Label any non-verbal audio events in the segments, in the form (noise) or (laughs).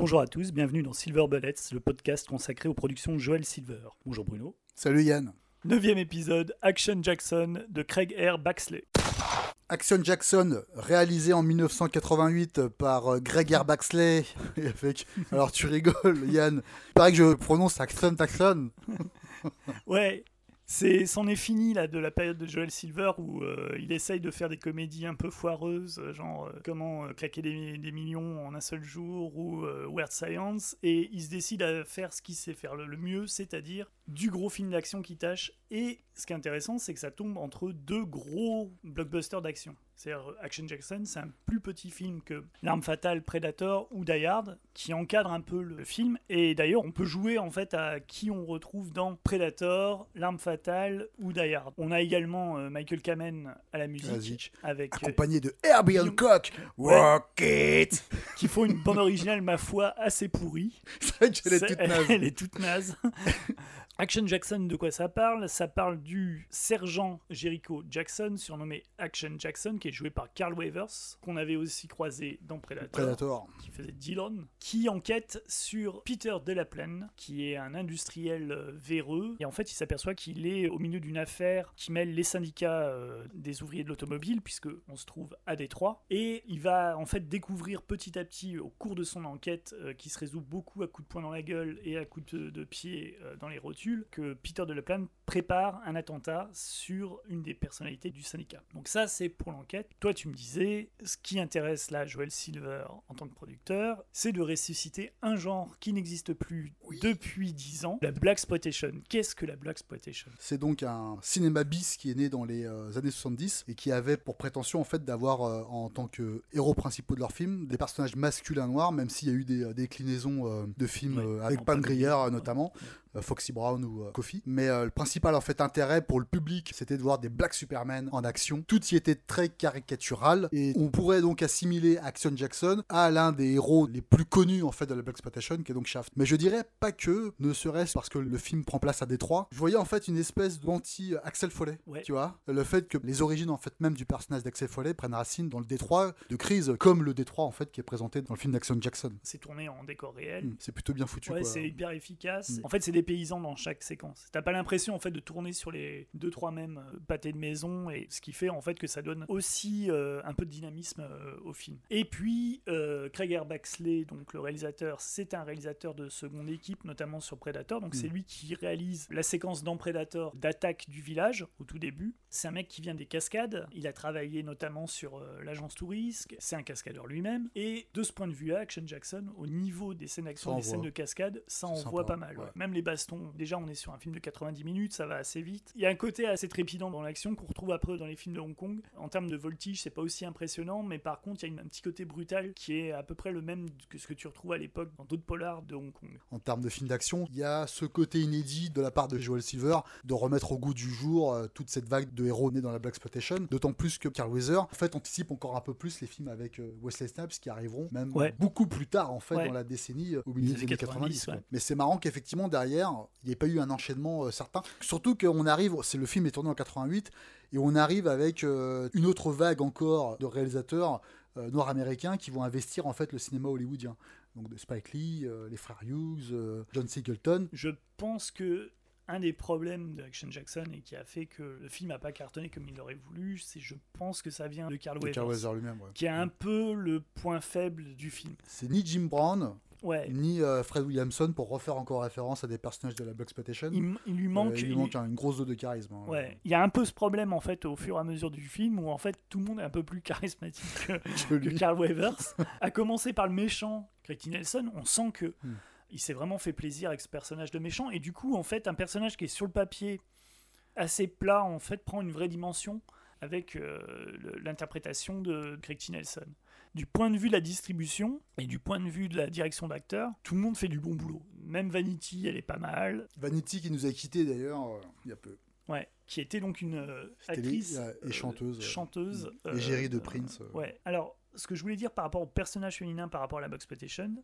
Bonjour à tous, bienvenue dans Silver Bullets, le podcast consacré aux productions Joel Silver. Bonjour Bruno. Salut Yann. Neuvième épisode, Action Jackson de Craig R. Baxley. Action Jackson, réalisé en 1988 par euh, Greg R. Baxley. (laughs) Avec... Alors tu rigoles, Yann. Il paraît que je prononce Action Jackson. ouais, c'est, c'en est fini là de la période de Joel Silver où euh, il essaye de faire des comédies un peu foireuses, euh, genre euh, comment claquer des, millions en un seul jour ou Weird Science, et il se décide à faire ce qu'il sait faire le mieux, c'est-à-dire du gros film d'action qui tâche. Et ce qui est intéressant, c'est que ça tombe entre deux gros blockbusters d'action. C'est-à-dire Action Jackson, c'est un plus petit film que L'arme fatale, Predator ou Die Hard, qui encadre un peu le film. Et d'ailleurs, on peut jouer en fait à qui on retrouve dans Predator, L'arme fatale ou Die Hard. On a également euh, Michael Kamen à la musique, avec euh, accompagné de Herbie Hancock, Rocket, (laughs) qui font une bande originale ma foi assez pourrie. (laughs) C'est vrai qu'elle est, toute naze. (laughs) Elle est toute naze. Action Jackson, de quoi ça parle? Ça parle du sergent Jericho Jackson, surnommé Action Jackson, qui est joué par Carl Weathers, qu'on avait aussi croisé dans Predator, Predator, qui faisait Dillon, qui enquête sur Peter Delaplane, qui est un industriel euh, véreux, et en fait il s'aperçoit qu'il est au milieu d'une affaire qui mêle les syndicats euh, des ouvriers de l'automobile, puisque on se trouve à Détroit, et il va en fait découvrir petit à petit au cours de son enquête, euh, qui se résout beaucoup à coups de poing dans la gueule et à coups de, de pied dans les rotules, que Peter Delaplane prépare un attentat sur une des personnalités du syndicat. Donc ça, c'est pour l'enquête. Toi, tu me disais, ce qui intéresse là Joel Silver en tant que producteur, c'est de ressusciter un genre qui n'existe plus depuis 10 ans, la Black Exploitation. Qu'est-ce que la Black Exploitation? C'est donc un cinéma bis qui est né dans les euh, années 70 et qui avait pour prétention en fait d'avoir euh, en tant que héros principaux de leur film des personnages masculins noirs, même s'il y a eu des euh, déclinaisons de films avec Pam Grier notamment. Foxy Brown ou Kofi. Mais le principal en fait intérêt pour le public, c'était de voir des Black Superman en action. Tout y était très caricatural et on pourrait donc assimiler Action Jackson à l'un des héros les plus connus en fait de la Black Exploitation, qui est donc Shaft. Mais je dirais pas que, ne serait-ce parce que le film prend place à Détroit. Je voyais en fait une espèce d'anti Axel Foley, tu vois, le fait que les origines en fait même du personnage d'Axel Foley prennent racine dans le Détroit de crise, comme le Détroit en fait qui est présenté dans le film d'Action Jackson. C'est tourné en décor réel. Hmm, c'est plutôt bien foutu. Ouais, c'est hyper efficace. Hmm. En fait, c'est des paysans dans chaque séquence. T'as pas l'impression en fait de tourner sur les deux trois mêmes euh, pâtés de maison et ce qui fait en fait que ça donne aussi euh, un peu de dynamisme euh, au film. Et puis Craig R. Baxley, donc le réalisateur, c'est un réalisateur de seconde équipe, notamment sur Predator. Donc c'est mm. lui qui réalise la séquence dans Predator d'attaque du village au tout début. C'est un mec qui vient des cascades. Il a travaillé notamment sur l'agence Tourisque. C'est un cascadeur lui-même. Et de ce point de vue-là, Action Jackson, au niveau des scènes d'action, des scènes de cascade, ça en voit pas mal. Même les Déjà, on est sur un film de 90 minutes, ça va assez vite. Il y a un côté assez trépidant dans l'action qu'on retrouve après dans les films de Hong Kong. En termes de voltige, c'est pas aussi impressionnant, mais par contre, il y a un petit côté brutal qui est à peu près le même que ce que tu retrouves à l'époque dans d'autres polars de Hong Kong. En termes de films d'action, il y a ce côté inédit de la part de Joel Silver de remettre au goût du jour euh, toute cette vague de héros nés dans la Black Exploitation, d'autant plus que Carl Weather en fait anticipe encore un peu plus les films avec euh, Wesley Snipes qui arriveront même beaucoup plus tard en fait dans la décennie euh, au milieu des années 90. Mais c'est marrant qu'effectivement derrière, il n'y ait pas eu un enchaînement certain. Surtout qu'on arrive, c'est le film est tourné en 88 et on arrive avec une autre vague encore de réalisateurs noirs américains qui vont investir en fait le cinéma hollywoodien donc de Spike Lee, euh, les frères Hughes, euh, John Singleton. Je pense que un des problèmes d'Action Jackson et qui a fait que le film n'a pas cartonné comme il l'aurait voulu, c'est je pense que ça vient de Carl Weathers, lui-même, qui est un peu le point faible du film. C'est ni Jim Brown, Ouais. ni euh, Fred Williamson pour refaire encore référence à des personnages de la Black Exploitation. Il, il, lui manque, il lui manque une grosse dose de charisme. Hein. Ouais. Il y a un peu ce problème en fait au fur et à mesure du film où en fait tout le monde est un peu plus charismatique que, (laughs) que Carl Weathers. à commencer par le méchant Craig Nelson, on sent que hmm. il s'est vraiment fait plaisir avec ce personnage de méchant et du coup en fait un personnage qui est sur le papier assez plat en fait prend une vraie dimension avec euh, l'interprétation de Craig Nelson. Du point de vue de la distribution et du point de vue de la direction d'acteur, tout le monde fait du bon boulot. Même Vanity, elle est pas mal. Vanity qui nous a quittés d'ailleurs euh, il y a peu. Ouais, qui était donc une euh, actrice et chanteuse. chanteuse. Égérie de Prince. ouais. Alors, ce que je voulais dire par rapport au personnage féminin, par rapport à la Box Exploitation,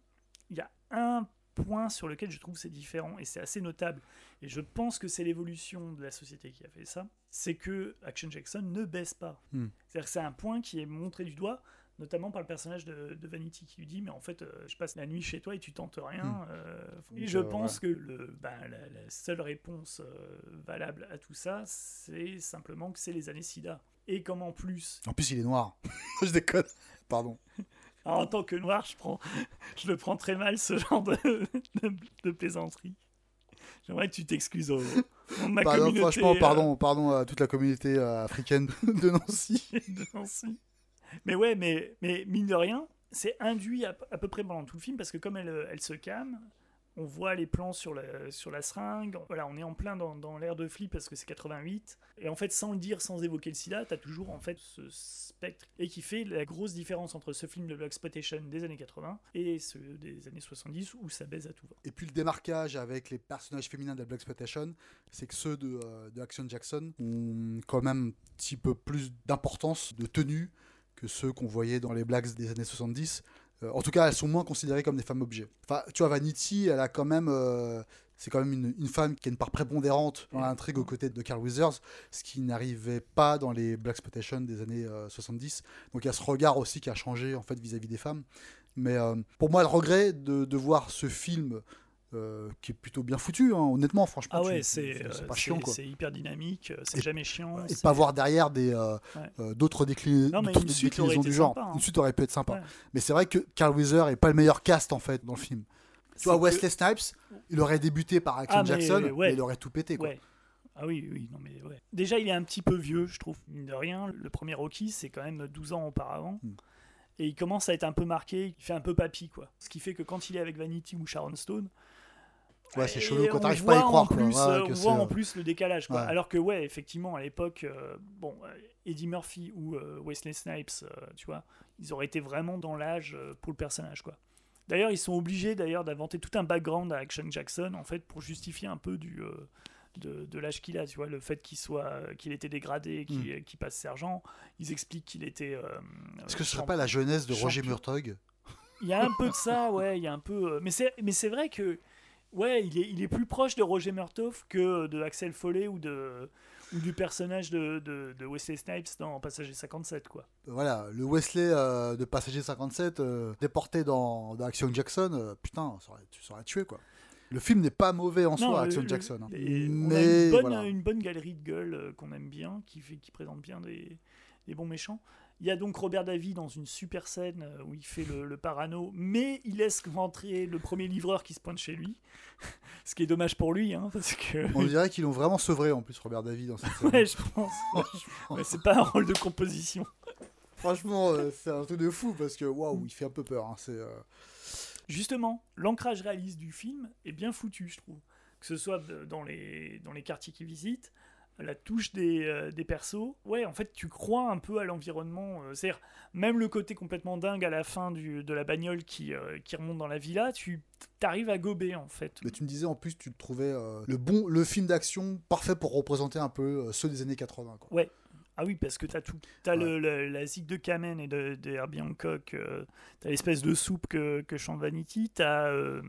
il y a un point sur lequel je trouve c'est différent et c'est assez notable. Et je pense que c'est l'évolution de la société qui a fait ça. C'est que Action Jackson ne baisse pas. Hmm. C'est-à-dire que c'est un point qui est montré du doigt notamment par le personnage de, de Vanity qui lui dit mais en fait euh, je passe la nuit chez toi et tu tentes rien Hmm. euh, et je euh, pense que le, bah, la, la seule réponse euh, valable à tout ça c'est simplement que c'est les années SIDA et comme en plus En plus, il est noir. (laughs) je déconne. Pardon. Alors, en tant que noir je prends (laughs) je le prends très mal ce genre de, (laughs) de, de plaisanterie j'aimerais que tu t'excuses au, au- ma Pardon, communauté franchement, euh, pardon, pardon à toute la communauté euh, africaine (laughs) de Nancy. de Nancy. Mais ouais, mais, mais mine de rien, c'est induit à, à peu près pendant tout le film parce que comme elle, elle se calme, on voit les plans sur la, sur la seringue. On est en plein dans, dans l'ère de flip parce que c'est 88. Et en fait, sans le dire, sans évoquer le sida, t'as toujours en fait ce spectre. Et qui fait la grosse différence entre ce film de l'exploitation des années 80 et ceux des années 70 où ça baise à tout va. Et puis le démarquage avec les personnages féminins de la Black Exploitation, c'est que ceux de, euh, de Action Jackson ont quand même un petit peu plus d'importance, de tenue, que ceux qu'on voyait dans les Blacks des années 70. Euh, en tout cas, elles sont moins considérées comme des femmes objets. Enfin, tu vois, Vanity, elle a quand même. euh, c'est quand même une, une femme qui a une part prépondérante dans l'intrigue aux côtés de Carl Weathers, ce qui n'arrivait pas dans les Black Exploitation des années euh, 70. Donc il y a ce regard aussi qui a changé en fait vis-à-vis des femmes. Mais euh, pour moi, le regret de, de voir ce film euh, qui est plutôt bien foutu, hein, honnêtement, franchement, Ah ouais, c'est c'est euh, pas chiant quoi. c'est hyper dynamique, euh, c'est jamais chiant. Et pas voir derrière des euh, Ouais. d'autres déclin... Déclinaisons du genre. sympa, hein. Une suite aurait pu être sympa. Ouais. Mais c'est vrai que Carl Weathers est pas le meilleur cast en fait dans le film. Tu vois, que- Wesley Snipes, il aurait débuté par Action Ah, mais Jackson, ouais. mais il aurait tout pété quoi. Ouais. Ah oui, oui, non mais ouais. Déjà, il est un petit peu vieux, je trouve. Mine de rien, le premier Rocky, c'est quand même 12 ans auparavant. Mm. Et il commence à être un peu marqué, il fait un peu papy, quoi. Ce qui fait que quand il est avec Vanity ou Sharon Stone. Ouais, c'est chelou quand on t'arrives pas à y croire. En quoi. plus, Ouais, on voit en plus le décalage, quoi. Ouais. Alors que, ouais, effectivement, à l'époque, euh, bon, euh, Eddie Murphy ou euh, Wesley Snipes, euh, tu vois, ils auraient été vraiment dans l'âge pour le personnage, quoi. D'ailleurs, ils sont obligés d'ailleurs d'inventer tout un background à Action Jackson en fait pour justifier un peu du de, de l'âge qu'il a, tu vois, le fait qu'il soit qu'il était dégradé, qu'il qu'il passe sergent. Ils expliquent qu'il était. Est-ce que ce serait pas la jeunesse de Roger. Murtaugh? Il y a un peu de ça, ouais. Il y a un peu. Mais c'est mais c'est vrai que ouais, il est il est plus proche de Roger Murtaugh que de Axel Foley ou de ou du personnage de, de, de Wesley Snipes dans Passager 57, quoi. Voilà, le Wesley euh, de Passager 57 euh, déporté dans, dans Action Jackson, euh, putain, ça aurait, tu serais tué quoi. Le film n'est pas mauvais en soi, Action le- Jackson. hein. et on a Mais une bonne, voilà. une bonne galerie de gueules qu'on aime bien, qui, fait, qui présente bien des, des bons méchants. Il y a donc Robert Davy dans une super scène euh, où il fait le, le parano, mais il laisse rentrer le premier livreur qui se pointe chez lui. (laughs) Ce qui est dommage pour lui, hein, parce que. (laughs) On dirait qu'ils l'ont vraiment sevré en plus, Robert David dans cette (laughs) scène. ouais, je pense. Ouais, c'est pas un rôle de composition. Franchement, euh, c'est un truc de fou parce que waouh, il fait un peu peur. hein, c'est, euh, Justement, l'ancrage réaliste du film est bien foutu, je trouve. Que ce soit dans les, dans les quartiers qu'il visite, la touche des, euh, des persos. Ouais, en fait, tu crois un peu à l'environnement. euh, C'est-à-dire, même le côté complètement dingue à la fin du, de la bagnole qui, euh, qui remonte dans la villa, tu arrives à gober, en fait. Mais tu me disais en plus, tu le trouvais le bon, le film d'action parfait pour représenter un peu ceux des années 80. Quoi. Ah oui, parce que t'as tout. T'as le, le- la zig de Kamen et de, de Herbie Hancock. euh, t'as l'espèce de soupe que, que chante Vanity. T'as euh,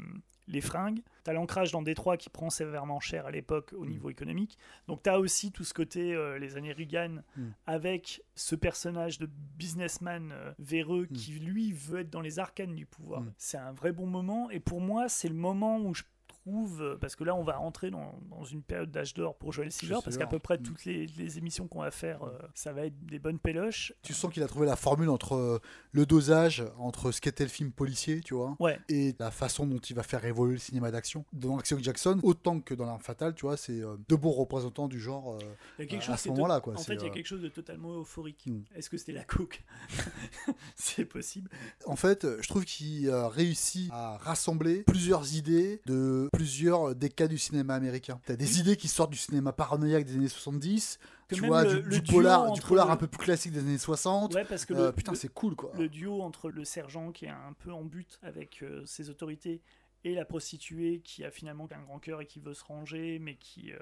les fringues. T'as l'ancrage dans Détroit qui prend sévèrement cher à l'époque au niveau économique. Donc t'as aussi tout ce côté, euh, les années Reagan, Mm. avec ce personnage de businessman euh, véreux Mm. qui, lui, veut être dans les arcanes du pouvoir. Mm. C'est un vrai bon moment. Et pour moi, c'est le moment où je trouve, euh, parce que là on va rentrer dans, dans une période d'âge d'or pour Joel Silver, parce qu'à peu près Mm. toutes les, les émissions qu'on va faire, euh, ça va être des bonnes péloches. Tu sens qu'il a trouvé la formule entre euh, le dosage, entre ce qu'était le film policier, tu vois, Ouais, et la façon dont il va faire évoluer le cinéma d'action. Dans Action Jackson, autant que dans L'Arme Fatale, tu vois, c'est euh, deux bons représentants du genre euh, il y a quelque à chose ce moment-là. Quoi. En fait, il y a quelque chose de totalement euphorique. Mm. Est-ce que c'était la coke (laughs) C'est possible. En fait, je trouve qu'il a réussi à rassembler plusieurs idées de plusieurs des cas du cinéma américain. T'as des idées qui sortent du cinéma paranoïaque des années 70, Que tu vois, le- du, le du polar, du entre polar le- un peu plus classique des années 60. Ouais, parce que Euh, le, putain, c'est cool quoi. le duo entre le sergent qui est un peu en but avec euh, ses autorités et la prostituée qui a finalement un grand cœur et qui veut se ranger, mais qui, euh,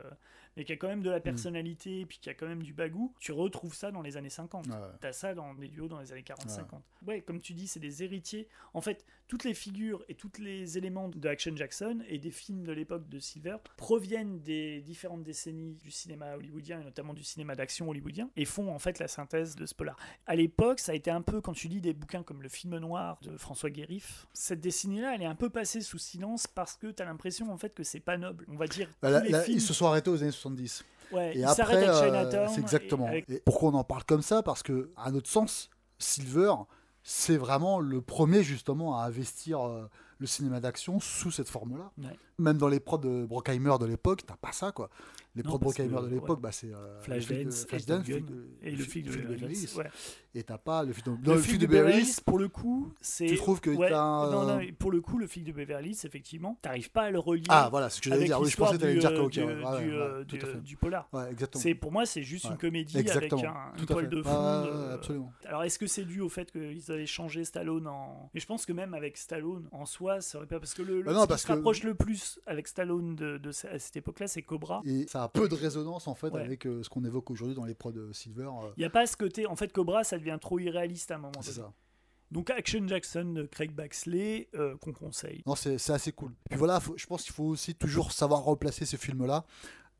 et qui a quand même de la personnalité, et puis qui a quand même du bagou, tu retrouves ça dans les années 50. Ouais. T'as ça dans des duos dans les années 40-50. Ouais. comme tu dis, c'est des héritiers. En fait, toutes les figures et tous les éléments de Action Jackson et des films de l'époque de Silver proviennent des différentes décennies du cinéma hollywoodien et notamment du cinéma d'action hollywoodien et font en fait la synthèse de ce polar. À l'époque, ça a été un peu, quand tu lis des bouquins comme Le film noir de François Guérif, cette décennie-là, elle est un peu passée sous silence parce que t'as l'impression en fait que c'est pas noble. On va dire. Bah, tous là- les là, films- Ils se sont arrêtés aux années 70. Ouais, Et après, euh, c'est exactement. et avec- Et pourquoi on en parle comme ça? Parce que, à notre sens, Silver, c'est vraiment le premier justement à investir euh, le cinéma d'action sous cette forme-là. Ouais. Même dans les prods de Brockheimer de l'époque, t'as pas ça quoi. Les Non, Brockheimer de l'époque, ouais. bah, c'est euh, Flashdance et Flashdance, le flic de, Hills. ouais. Et t'as pas le flic de, Le flic de. Hills, pour le coup, c'est. Tu trouves que Ouais, t'as un- non, non, pour le coup, le flic de Beverly Hills, effectivement, t'arrives pas à le relier. Ah voilà, c'est ce que j'allais dire. Oui, je pensais que t'allais dire que euh, du, euh, du, polar. Ouais, exactement. C'est pour moi, c'est juste une comédie Exactement. avec un, fait. de fond. Absolument. Alors, est-ce que c'est dû au fait qu'ils avaient changé Stallone en. Mais je pense que même avec Stallone en soi, ça aurait pas. Parce que le, Bah ce qui se rapproche le plus avec Stallone à cette époque-là, c'est Cobra. Et ça a peu de résonance en fait Ouais. avec euh, ce qu'on évoque aujourd'hui dans les prods de Silver. euh, Il n'y a pas ce côté. En fait, Cobra, ça devient trop irréaliste à un moment c'est ça. Donc, Action Jackson de Craig Baxley, euh, qu'on conseille. Non, c'est assez cool. Puis voilà, faut- je pense qu'il faut aussi toujours savoir replacer ce film-là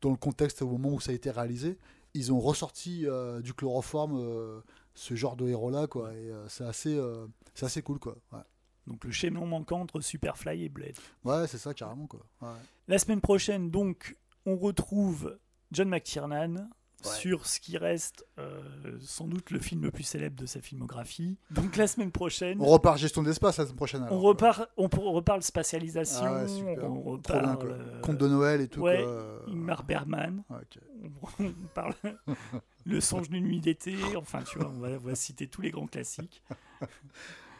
dans le contexte au moment où ça a été réalisé. Ils ont ressorti euh, du chloroforme euh, ce genre de héros-là, quoi. Et euh, c'est assez, euh, c'est assez cool, quoi. Ouais, Donc, le chaînon manquant entre Superfly et Blade. Ouais, c'est ça, carrément, quoi. Ouais. La semaine prochaine, donc, on retrouve John McTiernan Ouais. sur ce qui reste euh, sans doute le film le plus célèbre de sa filmographie. Donc la semaine prochaine, On repart gestion d'espace la semaine prochaine. on alors, repart, on pour- reparle spatialisation, Ah ouais, super. on Trop reparle bien, quoi. euh, Conte de Noël et tout, ouais, quoi. Ingmar Bergman, on, on parle (laughs) Le songe d'une nuit d'été, enfin tu vois, on va, on va citer tous les grands classiques.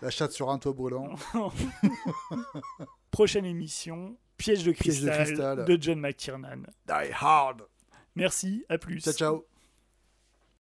La chatte sur un toit brûlant. (laughs) Prochaine émission, Piège de Piège de cristal, cristal. de John McTiernan. Die hard. Merci, à plus. Ciao, ciao.